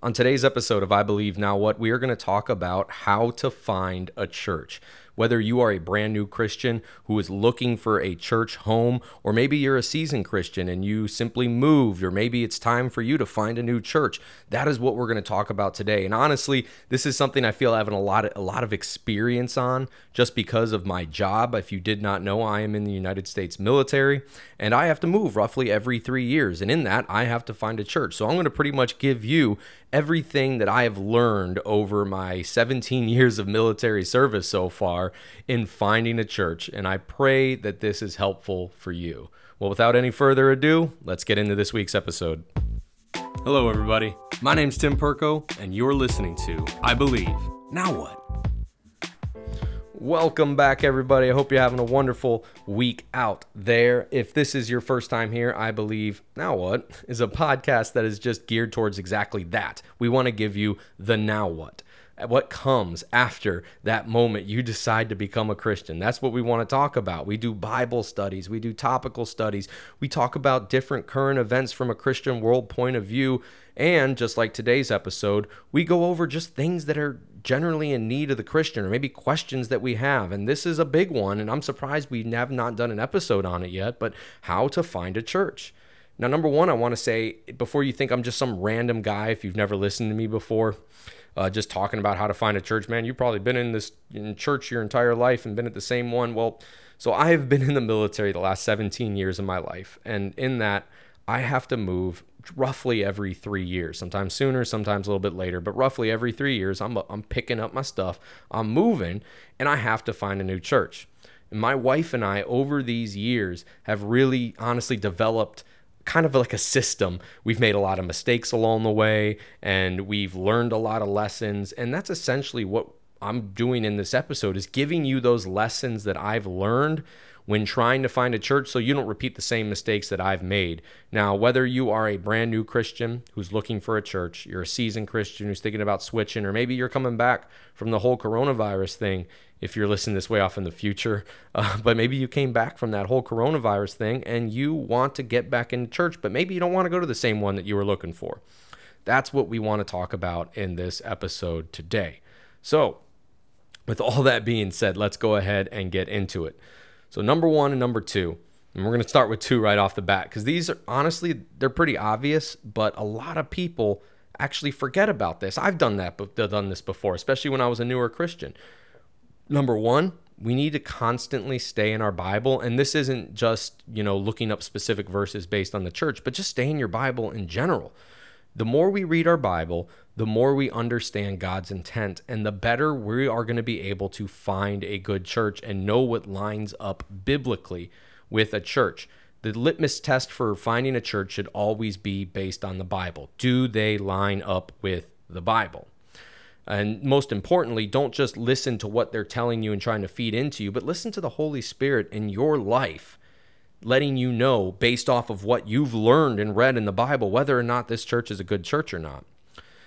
On today's episode of I Believe Now What, we are going to talk about how to find a church. Whether you are a brand new Christian who is looking for a church home, or maybe you're a seasoned Christian and you simply moved, or maybe it's time for you to find a new church, that is what we're going to talk about today. And honestly, this is something I feel I have a lot of, a lot of experience on just because of my job. If you did not know, I am in the United States military and I have to move roughly every three years. And in that, I have to find a church. So I'm going to pretty much give you everything that I have learned over my 17 years of military service so far in finding a church, and I pray that this is helpful for you. Well, without any further ado, let's get into this week's episode. Hello, everybody. My name's Tim Perko, and you're listening to I Believe. Now what? Welcome back, everybody. I hope you're having a wonderful week out there. If this is your first time here, I believe Now What is a podcast that is just geared towards exactly that. We want to give you the now what what comes after that moment you decide to become a Christian. That's what we want to talk about. We do Bible studies, we do topical studies, we talk about different current events from a Christian world point of view. And just like today's episode, we go over just things that are generally in need of the Christian or maybe questions that we have. And this is a big one. And I'm surprised we have not done an episode on it yet, but how to find a church. Now, number one, I want to say before you think I'm just some random guy, if you've never listened to me before, uh, just talking about how to find a church, man, you've probably been in this in church your entire life and been at the same one. Well, so I have been in the military the last 17 years of my life, and in that, I have to move roughly every three years. Sometimes sooner, sometimes a little bit later, but roughly every three years, I'm I'm picking up my stuff, I'm moving, and I have to find a new church. And my wife and I, over these years, have really honestly developed kind of like a system. We've made a lot of mistakes along the way and we've learned a lot of lessons. And that's essentially what I'm doing in this episode is giving you those lessons that I've learned when trying to find a church so you don't repeat the same mistakes that I've made. Now, whether you are a brand new Christian who's looking for a church, you're a seasoned Christian who's thinking about switching, or maybe you're coming back from the whole coronavirus thing if you're listening this way off in the future. Uh, but maybe you came back from that whole coronavirus thing and you want to get back into church, but maybe you don't want to go to the same one that you were looking for. That's what we want to talk about in this episode today. So, with all that being said, let's go ahead and get into it. So, number one and number two, and we're going to start with two right off the bat because these are honestly, they're pretty obvious, but a lot of people actually forget about this. I've done that, done this before, especially when I was a newer Christian number one, we need to constantly stay in our Bible. And this isn't just, you know, looking up specific verses based on the church, but just stay in your Bible in general. The more we read our Bible, the more we understand God's intent, and the better we are going to be able to find a good church and know what lines up biblically with a church. The litmus test for finding a church should always be based on the Bible. Do they line up with the Bible? And most importantly, don't just listen to what they're telling you and trying to feed into you, but listen to the Holy Spirit in your life, letting you know based off of what you've learned and read in the Bible whether or not this church is a good church or not.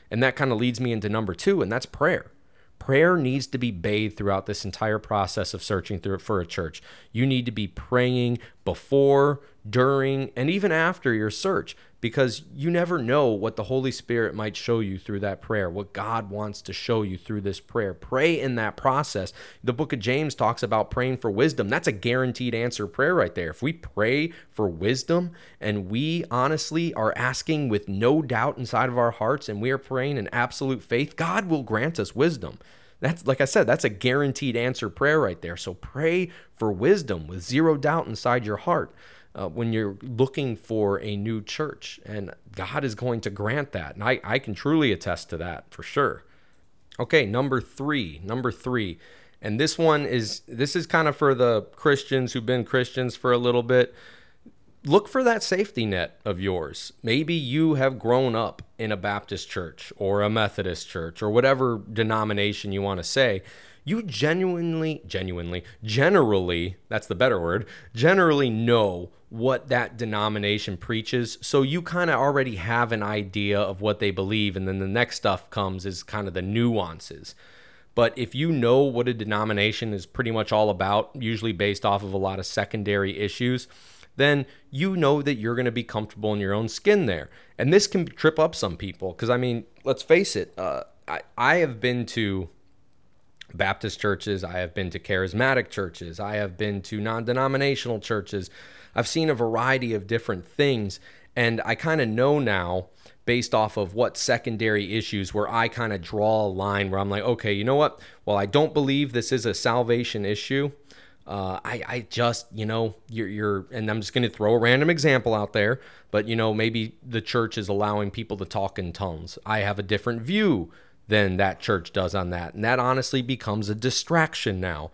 And that kind of leads me into number two, and that's prayer. Prayer needs to be bathed throughout this entire process of searching through for a church. You need to be praying before, during, and even after your search because you never know what the Holy Spirit might show you through that prayer, what God wants to show you through this prayer. Pray in that process. The book of James talks about praying for wisdom. That's a guaranteed answer prayer right there. If we pray for wisdom and we honestly are asking with no doubt inside of our hearts and we are praying in absolute faith, God will grant us wisdom. That's like I said, that's a guaranteed answer prayer right there. So pray for wisdom with zero doubt inside your heart uh, when you're looking for a new church. And God is going to grant that. And I, I can truly attest to that for sure. Okay, number three. Number three. And this one is this is kind of for the Christians who've been Christians for a little bit. Look for that safety net of yours. Maybe you have grown up in a Baptist church or a Methodist church or whatever denomination you want to say you genuinely, genuinely, generally, that's the better word, generally know what that denomination preaches. So you kind of already have an idea of what they believe. And then the next stuff comes is kind of the nuances. But if you know what a denomination is pretty much all about, usually based off of a lot of secondary issues, then you know that you're going to be comfortable in your own skin there. And this can trip up some people because, I mean, let's face it, uh, I, I have been to Baptist churches, I have been to charismatic churches, I have been to non denominational churches. I've seen a variety of different things. And I kind of know now based off of what secondary issues where I kind of draw a line where I'm like, okay, you know what? Well, I don't believe this is a salvation issue. Uh, I, I just, you know, you're, you're, and I'm just going to throw a random example out there, but, you know, maybe the church is allowing people to talk in tongues. I have a different view than that church does on that. And that honestly becomes a distraction now.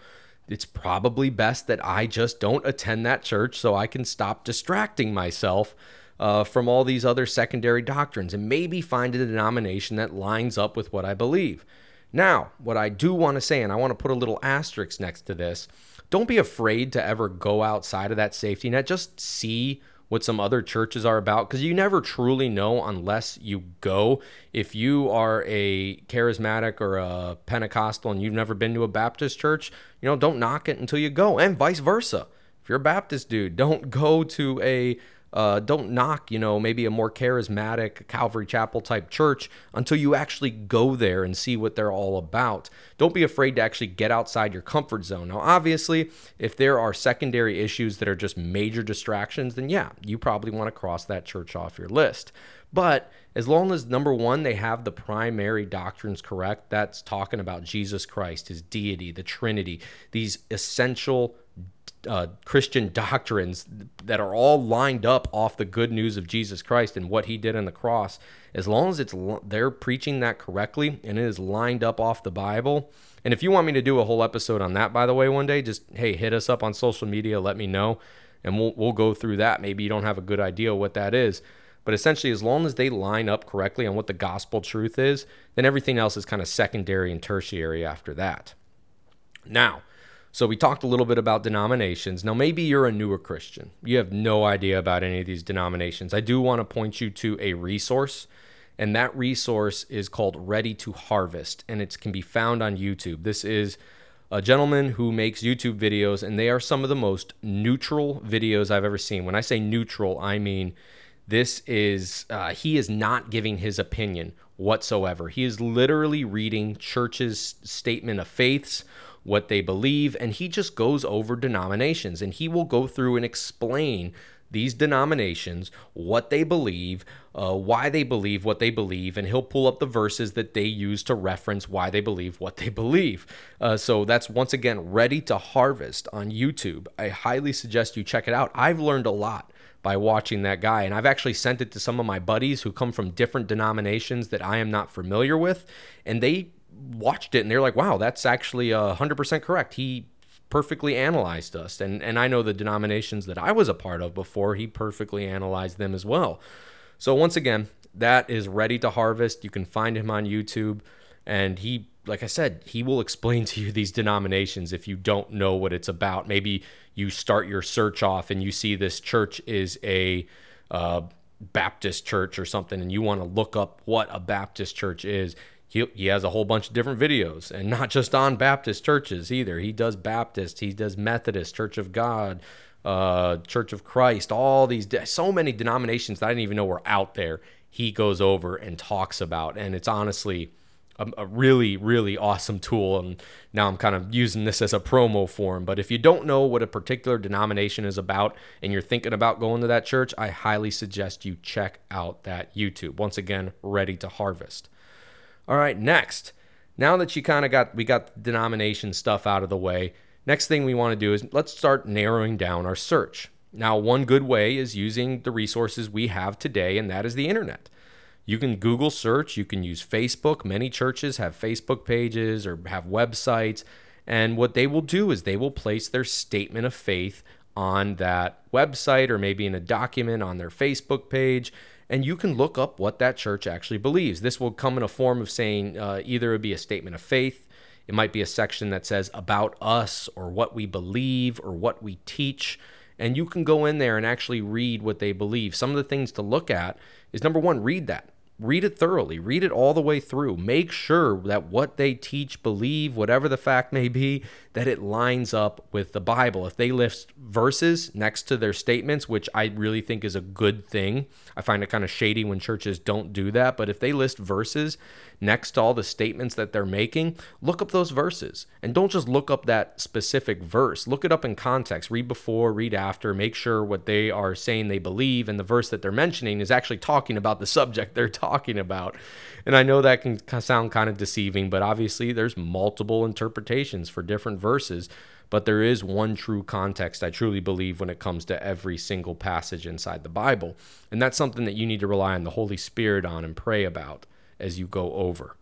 It's probably best that I just don't attend that church so I can stop distracting myself uh, from all these other secondary doctrines and maybe find a denomination that lines up with what I believe. Now, what I do want to say, and I want to put a little asterisk next to this, don't be afraid to ever go outside of that safety net. Just see what some other churches are about because you never truly know unless you go. If you are a charismatic or a Pentecostal and you've never been to a Baptist church, you know, don't knock it until you go, and vice versa. If you're a Baptist dude, don't go to a uh, don't knock, you know, maybe a more charismatic Calvary Chapel type church until you actually go there and see what they're all about. Don't be afraid to actually get outside your comfort zone. Now, obviously, if there are secondary issues that are just major distractions, then yeah, you probably want to cross that church off your list. But as long as number one, they have the primary doctrines correct, that's talking about Jesus Christ, his deity, the Trinity, these essential uh, Christian doctrines that are all lined up off the good news of Jesus Christ and what He did on the cross, as long as it's they're preaching that correctly and it is lined up off the Bible. And if you want me to do a whole episode on that, by the way, one day, just hey, hit us up on social media, let me know, and we'll we'll go through that. Maybe you don't have a good idea what that is. But essentially, as long as they line up correctly on what the gospel truth is, then everything else is kind of secondary and tertiary after that. Now, so we talked a little bit about denominations. Now, maybe you're a newer Christian. You have no idea about any of these denominations. I do want to point you to a resource, and that resource is called Ready to Harvest, and it can be found on YouTube. This is a gentleman who makes YouTube videos, and they are some of the most neutral videos I've ever seen. When I say neutral, I mean this is, uh, he is not giving his opinion whatsoever. He is literally reading church's statement of faiths what they believe, and he just goes over denominations and he will go through and explain these denominations, what they believe, uh, why they believe what they believe, and he'll pull up the verses that they use to reference why they believe what they believe. Uh, so that's once again ready to harvest on YouTube. I highly suggest you check it out. I've learned a lot by watching that guy, and I've actually sent it to some of my buddies who come from different denominations that I am not familiar with, and they watched it and they're like, wow, that's actually uh, 100% correct. He perfectly analyzed us. And, and I know the denominations that I was a part of before, he perfectly analyzed them as well. So, once again, that is ready to harvest. You can find him on YouTube. And he, like I said, he will explain to you these denominations if you don't know what it's about. Maybe you start your search off and you see this church is a uh, Baptist church or something, and you want to look up what a Baptist church is he, he has a whole bunch of different videos and not just on Baptist churches either. He does Baptist, he does Methodist, Church of God, uh, Church of Christ, all these, so many denominations that I didn't even know were out there. He goes over and talks about, and it's honestly a, a really, really awesome tool. And now I'm kind of using this as a promo for him. But if you don't know what a particular denomination is about and you're thinking about going to that church, I highly suggest you check out that YouTube. Once again, ready to harvest. All right, next. Now that you kind of got we got denomination stuff out of the way, next thing we want to do is let's start narrowing down our search. Now, one good way is using the resources we have today, and that is the internet. You can Google search, you can use Facebook. Many churches have Facebook pages or have websites. And what they will do is they will place their statement of faith on that website or maybe in a document on their Facebook page and you can look up what that church actually believes. This will come in a form of saying uh, either it be a statement of faith, it might be a section that says about us or what we believe or what we teach. And you can go in there and actually read what they believe. Some of the things to look at is number one, read that. Read it thoroughly, read it all the way through. Make sure that what they teach, believe, whatever the fact may be, that it lines up with the Bible. If they list verses next to their statements, which I really think is a good thing, I find it kind of shady when churches don't do that. But if they list verses next to all the statements that they're making, look up those verses and don't just look up that specific verse. Look it up in context. Read before, read after, make sure what they are saying they believe and the verse that they're mentioning is actually talking about the subject they're talking about. And I know that can sound kind of deceiving, but obviously there's multiple interpretations for different verses. Verses, but there is one true context, I truly believe, when it comes to every single passage inside the Bible. And that's something that you need to rely on the Holy Spirit on and pray about as you go over.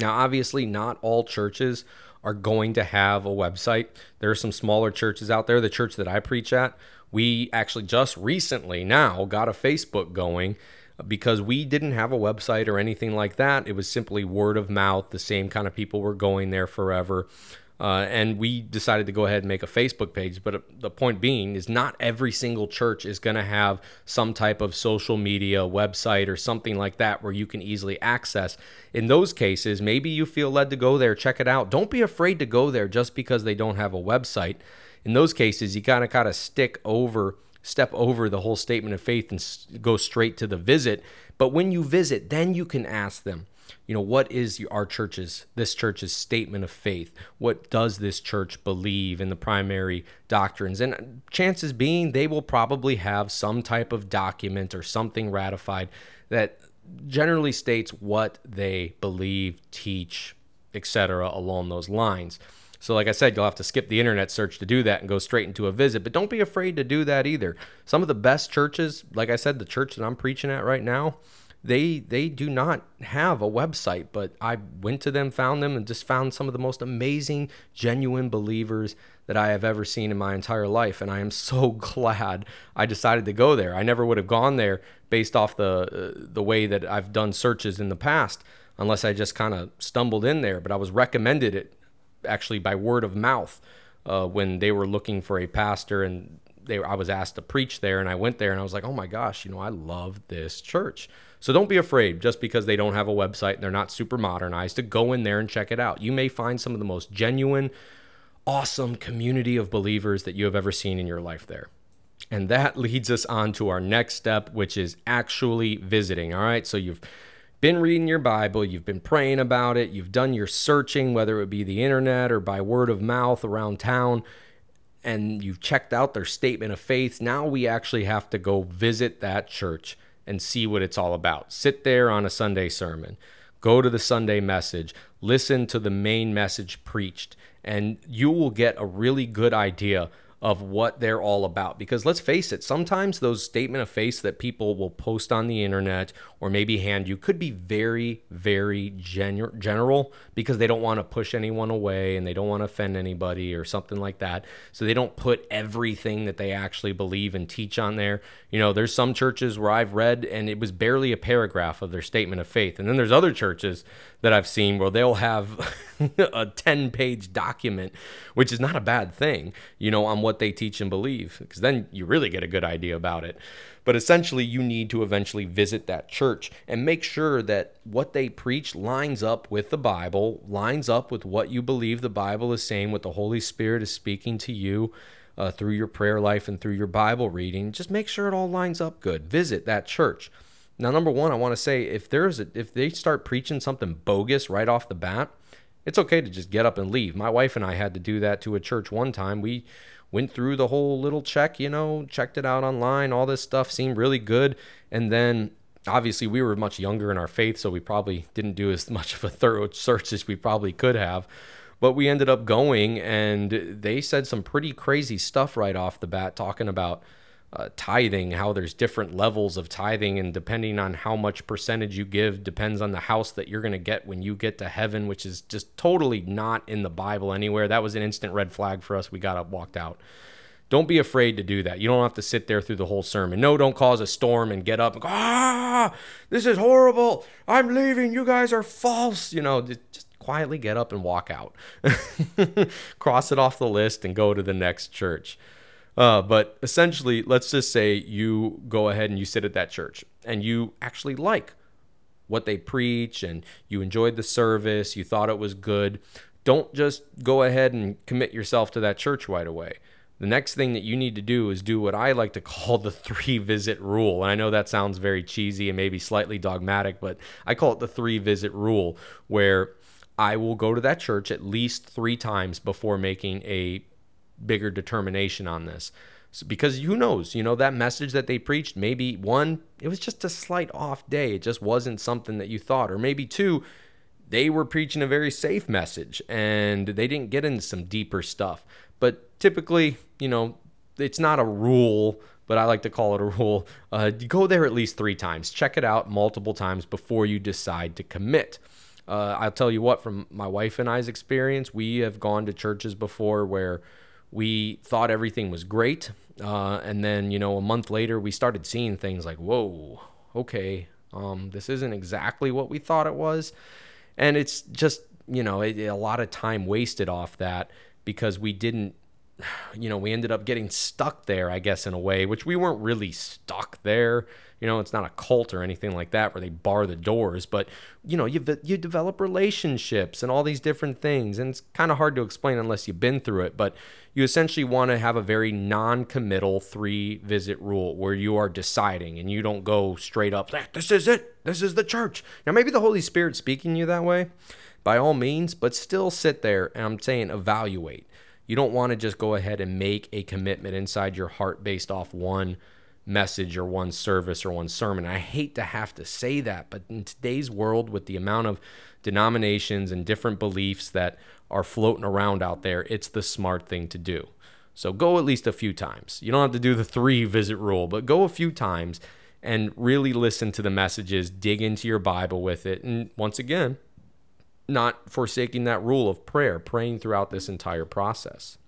Now, obviously, not all churches are going to have a website. There are some smaller churches out there. The church that I preach at, we actually just recently now got a Facebook going because we didn't have a website or anything like that. It was simply word of mouth. The same kind of people were going there forever. Uh, and we decided to go ahead and make a Facebook page. But uh, the point being is not every single church is going to have some type of social media website or something like that where you can easily access. In those cases, maybe you feel led to go there, check it out. Don't be afraid to go there just because they don't have a website. In those cases, you kind of kind of stick over step over the whole statement of faith and go straight to the visit. But when you visit, then you can ask them, you know, what is our church's, this church's statement of faith? What does this church believe in the primary doctrines? And uh, chances being they will probably have some type of document or something ratified that generally states what they believe, teach, etc., along those lines. So, like I said, you'll have to skip the internet search to do that and go straight into a visit. But don't be afraid to do that either. Some of the best churches, like I said, the church that I'm preaching at right now, they they do not have a website. But I went to them, found them, and just found some of the most amazing, genuine believers that I have ever seen in my entire life. And I am so glad I decided to go there. I never would have gone there based off the uh, the way that I've done searches in the past unless I just kind of stumbled in there. But I was recommended it actually by word of mouth uh, when they were looking for a pastor and they I was asked to preach there and I went there and I was like, "Oh my gosh, you know, I love this church." So don't be afraid just because they don't have a website and they're not super modernized to go in there and check it out. You may find some of the most genuine, awesome community of believers that you have ever seen in your life there. And that leads us on to our next step, which is actually visiting. All right. So you've been reading your Bible, you've been praying about it, you've done your searching, whether it be the internet or by word of mouth around town, and you've checked out their statement of faith. Now we actually have to go visit that church and see what it's all about. Sit there on a Sunday sermon, go to the Sunday message, listen to the main message preached, and you will get a really good idea of what they're all about. Because let's face it, sometimes those statement of faith that people will post on the internet or maybe hand you could be very, very gen- general because they don't want to push anyone away and they don't want to offend anybody or something like that. So they don't put everything that they actually believe and teach on there. You know, there's some churches where I've read and it was barely a paragraph of their statement of faith. And then there's other churches that I've seen where they'll have a 10 page document, which is not a bad thing, you know, on what they teach and believe, because then you really get a good idea about it. But essentially, you need to eventually visit that church and make sure that what they preach lines up with the Bible, lines up with what you believe the Bible is saying, what the Holy Spirit is speaking to you. Uh, through your prayer life and through your Bible reading, just make sure it all lines up good. Visit that church. Now, number one, I want to say if there's a, if they start preaching something bogus right off the bat, it's okay to just get up and leave. My wife and I had to do that to a church one time. We went through the whole little check, you know, checked it out online. All this stuff seemed really good, and then obviously we were much younger in our faith, so we probably didn't do as much of a thorough search as we probably could have. But we ended up going, and they said some pretty crazy stuff right off the bat, talking about uh, tithing, how there's different levels of tithing, and depending on how much percentage you give, depends on the house that you're going to get when you get to heaven, which is just totally not in the Bible anywhere. That was an instant red flag for us. We got up, walked out. Don't be afraid to do that. You don't have to sit there through the whole sermon. No, don't cause a storm and get up and go, ah, this is horrible. I'm leaving. You guys are false. You know, just quietly get up and walk out. Cross it off the list and go to the next church. Uh, but essentially, let's just say you go ahead and you sit at that church and you actually like what they preach and you enjoyed the service, you thought it was good. don't just go ahead and commit yourself to that church right away. The next thing that you need to do is do what I like to call the three visit rule. And I know that sounds very cheesy and maybe slightly dogmatic, but I call it the three visit rule, where I will go to that church at least three times before making a bigger determination on this. So, because who knows, you know, that message that they preached, maybe one, it was just a slight off day. It just wasn't something that you thought. Or maybe two, they were preaching a very safe message and they didn't get into some deeper stuff. But typically, you know, it's not a rule, but I like to call it a rule. Uh, go there at least three times. Check it out multiple times before you decide to commit. Uh, I'll tell you what, from my wife and I's experience, we have gone to churches before where we thought everything was great. Uh, and then, you know, a month later, we started seeing things like, whoa, okay, um, this isn't exactly what we thought it was. And it's just, you know, it, a lot of time wasted off that because we didn't, you know, we ended up getting stuck there, I guess, in a way, which we weren't really stuck there. You know, it's not a cult or anything like that where they bar the doors, but you know, you you develop relationships and all these different things, and it's kind of hard to explain unless you've been through it. But you essentially want to have a very non-committal three-visit rule where you are deciding and you don't go straight up. This is it. This is the church. Now, maybe the Holy Spirit speaking you that way, by all means, but still sit there and I'm saying evaluate. You don't want to just go ahead and make a commitment inside your heart based off one message or one service or one sermon. I hate to have to say that, but in today's world, with the amount of denominations and different beliefs that are floating around out there, it's the smart thing to do. So go at least a few times. You don't have to do the three visit rule, but go a few times and really listen to the messages, dig into your Bible with it. And once again, not forsaking that rule of prayer, praying throughout this entire process.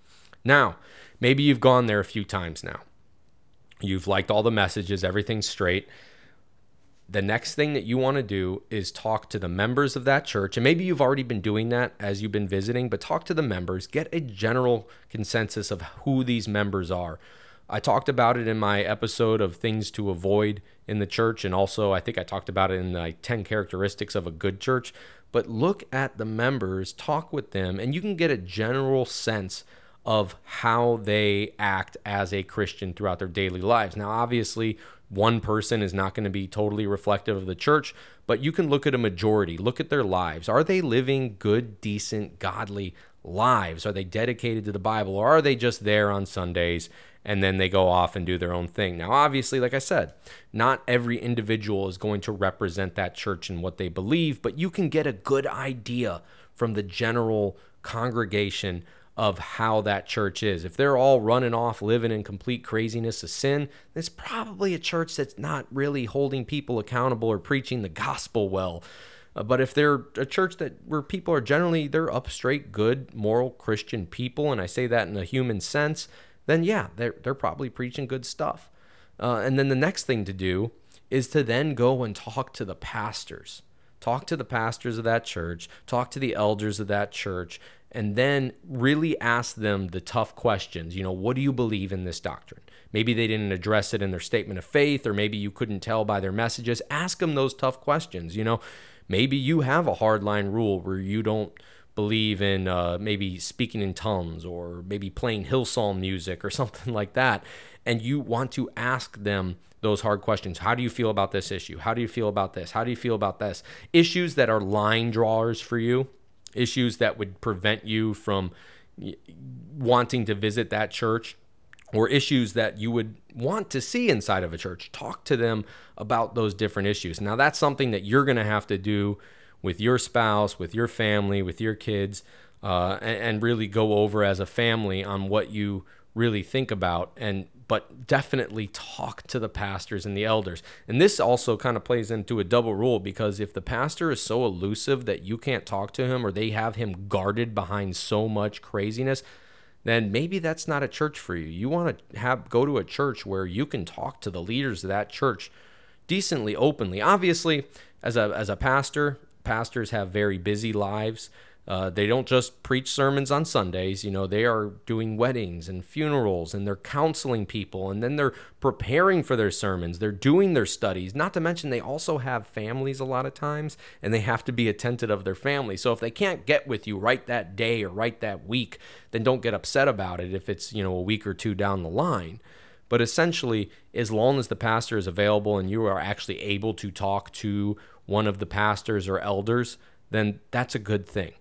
Now, maybe you've gone there a few times now. You've liked all the messages, everything's straight. The next thing that you want to do is talk to the members of that church. And maybe you've already been doing that as you've been visiting, but talk to the members, get a general consensus of who these members are. I talked about it in my episode of things to avoid in the church. And also, I think I talked about it in the 10 characteristics of a good church. But look at the members, talk with them, and you can get a general sense of how they act as a Christian throughout their daily lives. Now, obviously, one person is not going to be totally reflective of the church, but you can look at a majority, look at their lives. Are they living good, decent, godly lives? Are they dedicated to the Bible, or are they just there on Sundays and then they go off and do their own thing? Now, obviously, like I said, not every individual is going to represent that church and what they believe, but you can get a good idea from the general congregation of how that church is. If they're all running off living in complete craziness of sin, it's probably a church that's not really holding people accountable or preaching the gospel well. Uh, but if they're a church that where people are generally they're up straight good moral Christian people and I say that in a human sense, then yeah, they're they're probably preaching good stuff. Uh, and then the next thing to do is to then go and talk to the pastors. Talk to the pastors of that church, talk to the elders of that church, and then really ask them the tough questions. You know, what do you believe in this doctrine? Maybe they didn't address it in their statement of faith, or maybe you couldn't tell by their messages. Ask them those tough questions. You know, maybe you have a hardline rule where you don't believe in uh, maybe speaking in tongues or maybe playing Hillsong music or something like that. And you want to ask them those hard questions. How do you feel about this issue? How do you feel about this? How do you feel about this? Issues that are line drawers for you issues that would prevent you from wanting to visit that church or issues that you would want to see inside of a church. Talk to them about those different issues. Now, that's something that you're going to have to do with your spouse, with your family, with your kids, uh, and, and really go over as a family on what you really think about and but definitely talk to the pastors and the elders. And this also kind of plays into a double rule because if the pastor is so elusive that you can't talk to him or they have him guarded behind so much craziness, then maybe that's not a church for you. You want to have go to a church where you can talk to the leaders of that church decently openly. Obviously, as a as a pastor, pastors have very busy lives. Uh, they don't just preach sermons on Sundays. You know, they are doing weddings and funerals and they're counseling people and then they're preparing for their sermons. They're doing their studies. Not to mention, they also have families a lot of times and they have to be attentive of their family. So if they can't get with you right that day or right that week, then don't get upset about it if it's, you know, a week or two down the line. But essentially, as long as the pastor is available and you are actually able to talk to one of the pastors or elders, then that's a good thing.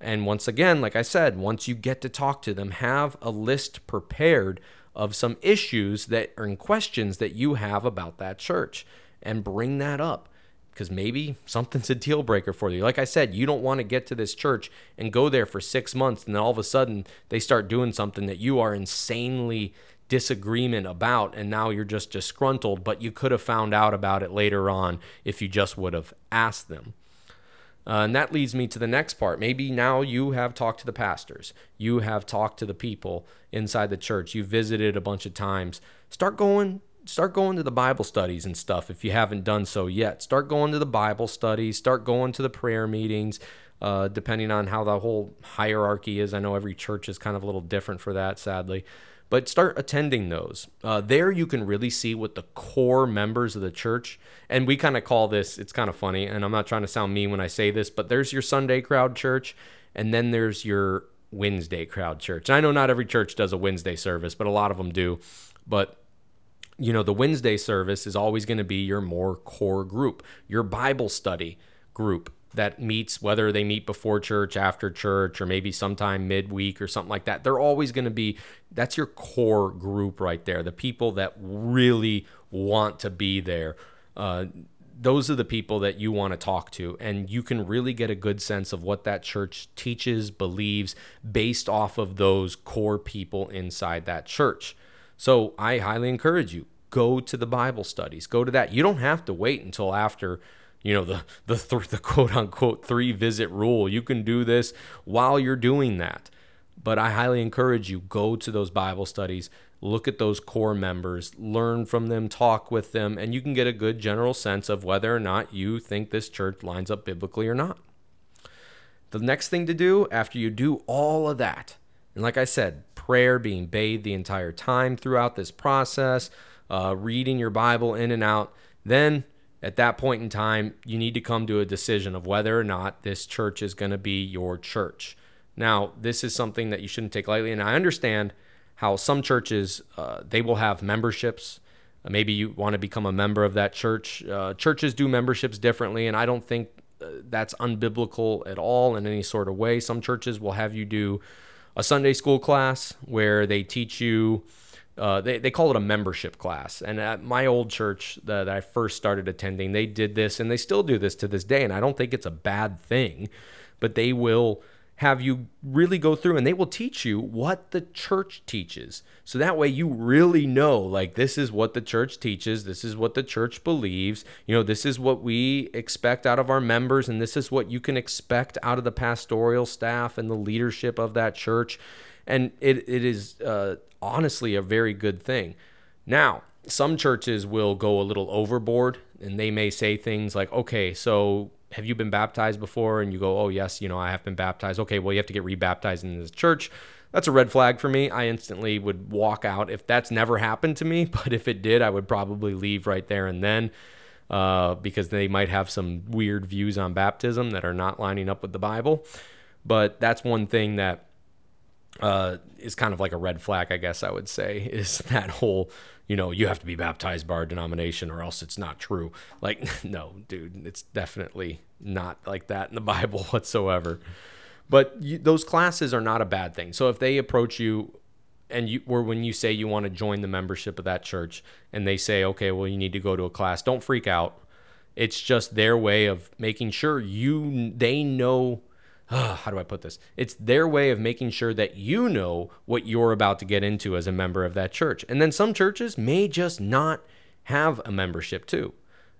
And once again, like I said, once you get to talk to them, have a list prepared of some issues that are in questions that you have about that church and bring that up because maybe something's a deal breaker for you. Like I said, you don't want to get to this church and go there for six months and then all of a sudden they start doing something that you are insanely disagreement about and now you're just disgruntled, but you could have found out about it later on if you just would have asked them. Uh, and that leads me to the next part. Maybe now you have talked to the pastors, you have talked to the people inside the church, you visited a bunch of times. Start going start going to the Bible studies and stuff if you haven't done so yet. Start going to the Bible studies, start going to the prayer meetings, uh, depending on how the whole hierarchy is. I know every church is kind of a little different for that, sadly but start attending those. Uh, there you can really see what the core members of the church, and we kind of call this, it's kind of funny, and I'm not trying to sound mean when I say this, but there's your Sunday crowd church, and then there's your Wednesday crowd church. And I know not every church does a Wednesday service, but a lot of them do. But you know, the Wednesday service is always going to be your more core group, your Bible study group that meets, whether they meet before church, after church, or maybe sometime midweek or something like that. They're always going to be, that's your core group right there. The people that really want to be there. Uh, those are the people that you want to talk to. And you can really get a good sense of what that church teaches, believes, based off of those core people inside that church. So I highly encourage you go to the Bible studies, go to that. You don't have to wait until after you know the the th- the quote unquote three visit rule. You can do this while you're doing that. But I highly encourage you go to those Bible studies, look at those core members, learn from them, talk with them, and you can get a good general sense of whether or not you think this church lines up biblically or not. The next thing to do after you do all of that, and like I said, prayer being bathed the entire time throughout this process, uh, reading your Bible in and out, then at that point in time, you need to come to a decision of whether or not this church is going to be your church. Now, this is something that you shouldn't take lightly, and I understand how some churches uh, they will have memberships. Uh, maybe you want to become a member of that church. Uh, churches do memberships differently, and I don't think uh, that's unbiblical at all in any sort of way. Some churches will have you do a Sunday school class where they teach you uh, they, they call it a membership class. And at my old church that I first started attending, they did this and they still do this to this day. And I don't think it's a bad thing, but they will have you really go through and they will teach you what the church teaches. So that way you really know like this is what the church teaches, this is what the church believes, you know, this is what we expect out of our members and this is what you can expect out of the pastoral staff and the leadership of that church. And it, it is uh, honestly a very good thing. Now, some churches will go a little overboard and they may say things like, okay, so have you been baptized before? And you go, oh, yes, you know, I have been baptized. Okay, well, you have to get rebaptized in this church. That's a red flag for me. I instantly would walk out if that's never happened to me. But if it did, I would probably leave right there and then uh, because they might have some weird views on baptism that are not lining up with the Bible. But that's one thing that uh, is kind of like a red flag, I guess I would say, is that whole, you know, you have to be baptized by our denomination or else it's not true. Like, no, dude, it's definitely not like that in the Bible whatsoever. But you, those classes are not a bad thing. So if they approach you and you or when you say you want to join the membership of that church and they say, okay, well, you need to go to a class, don't freak out. It's just their way of making sure you they know how do I put this? It's their way of making sure that you know what you're about to get into as a member of that church. And then some churches may just not have a membership too.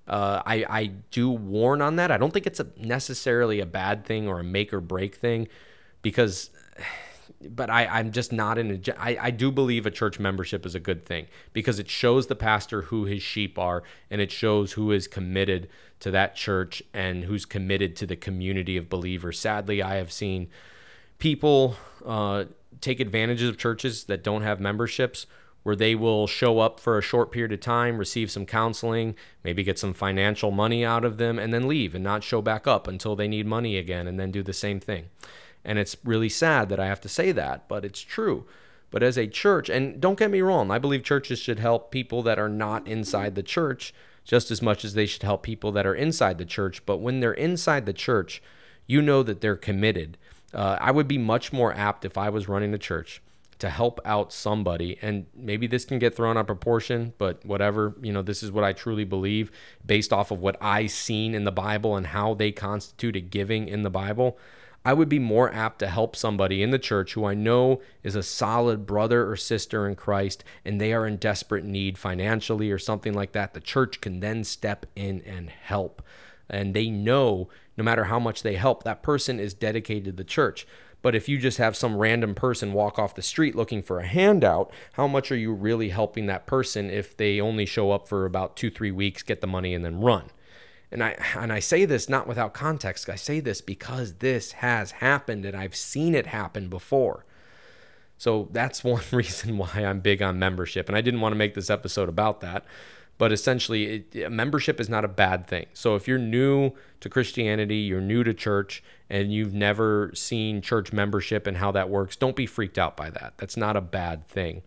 Uh, I, I do warn on that. I don't think it's a necessarily a bad thing or a make or break thing because but I, I'm just not in a. I, I do believe a church membership is a good thing because it shows the pastor who his sheep are and it shows who is committed to that church and who's committed to the community of believers. Sadly, I have seen people uh, take advantages of churches that don't have memberships where they will show up for a short period of time, receive some counseling, maybe get some financial money out of them, and then leave and not show back up until they need money again and then do the same thing. And it's really sad that I have to say that, but it's true. But as a church, and don't get me wrong, I believe churches should help people that are not inside the church just as much as they should help people that are inside the church. But when they're inside the church, you know that they're committed. Uh, I would be much more apt if I was running the church to help out somebody and maybe this can get thrown out of proportion but whatever you know this is what i truly believe based off of what I've seen in the bible and how they constituted giving in the bible i would be more apt to help somebody in the church who i know is a solid brother or sister in christ and they are in desperate need financially or something like that the church can then step in and help and they know no matter how much they help that person is dedicated to the church but if you just have some random person walk off the street looking for a handout, how much are you really helping that person if they only show up for about two, three weeks, get the money, and then run? And I and I say this not without context. I say this because this has happened and I've seen it happen before. So that's one reason why I'm big on membership. And I didn't want to make this episode about that. But essentially, it, membership is not a bad thing. So if you're new to Christianity, you're new to church, and you've never seen church membership and how that works, don't be freaked out by that. That's not a bad thing.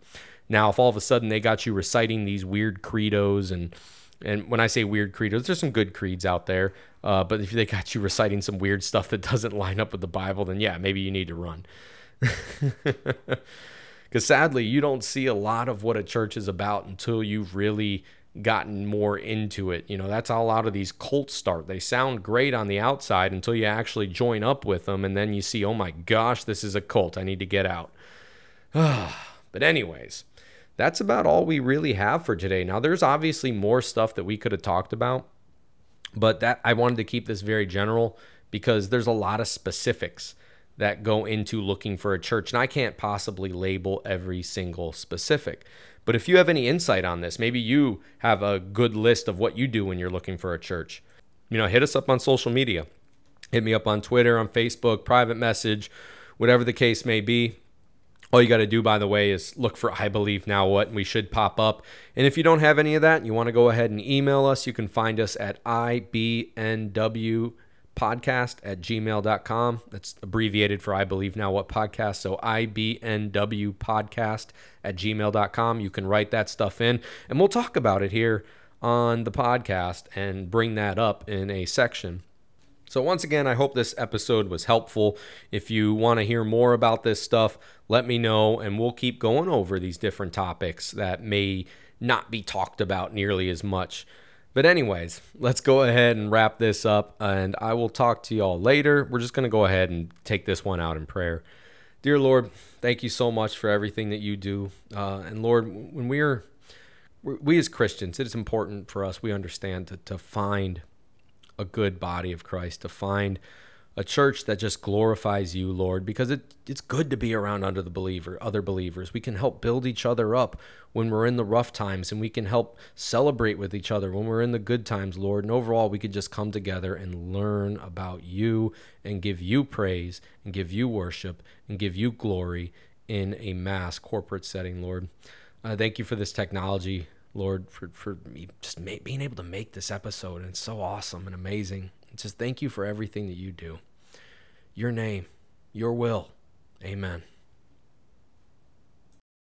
Now, if all of a sudden they got you reciting these weird credos and and when I say weird credos, there's some good creeds out there. Uh, but if they got you reciting some weird stuff that doesn't line up with the Bible, then yeah, maybe you need to run. Because sadly, you don't see a lot of what a church is about until you've really gotten more into it. You know, that's how a lot of these cults start. They sound great on the outside until you actually join up with them and then you see, "Oh my gosh, this is a cult. I need to get out." but anyways, that's about all we really have for today. Now, there's obviously more stuff that we could have talked about, but that I wanted to keep this very general because there's a lot of specifics that go into looking for a church and I can't possibly label every single specific. But if you have any insight on this, maybe you have a good list of what you do when you're looking for a church. You know, hit us up on social media. Hit me up on Twitter, on Facebook, private message, whatever the case may be. All you got to do, by the way, is look for I Believe Now What, and we should pop up. And if you don't have any of that you want to go ahead and email us, you can find us at IBNW podcast at gmail.com. That's abbreviated for I Believe Now What podcast. So IBNW podcast at gmail.com. You can write that stuff in and we'll talk about it here on the podcast and bring that up in a section. So, once again, I hope this episode was helpful. If you want to hear more about this stuff, let me know, and we'll keep going over these different topics that may not be talked about nearly as much. But, anyways, let's go ahead and wrap this up, and I will talk to y'all later. We're just going to go ahead and take this one out in prayer. Dear Lord, thank you so much for everything that you do. Uh, and Lord, when we're, we as Christians, it is important for us, we understand, to, to find a good body of Christ, to find a church that just glorifies you, Lord, because it, it's good to be around under the believer, other believers. We can help build each other up when we're in the rough times, and we can help celebrate with each other when we're in the good times, Lord. And overall, we could just come together and learn about you and give you praise and give you worship and give you glory in a mass corporate setting, Lord. Uh, thank you for this technology, Lord, for, for me just ma- being able to make this episode. And it's so awesome and amazing. Just thank you for everything that you do your name, your will. Amen.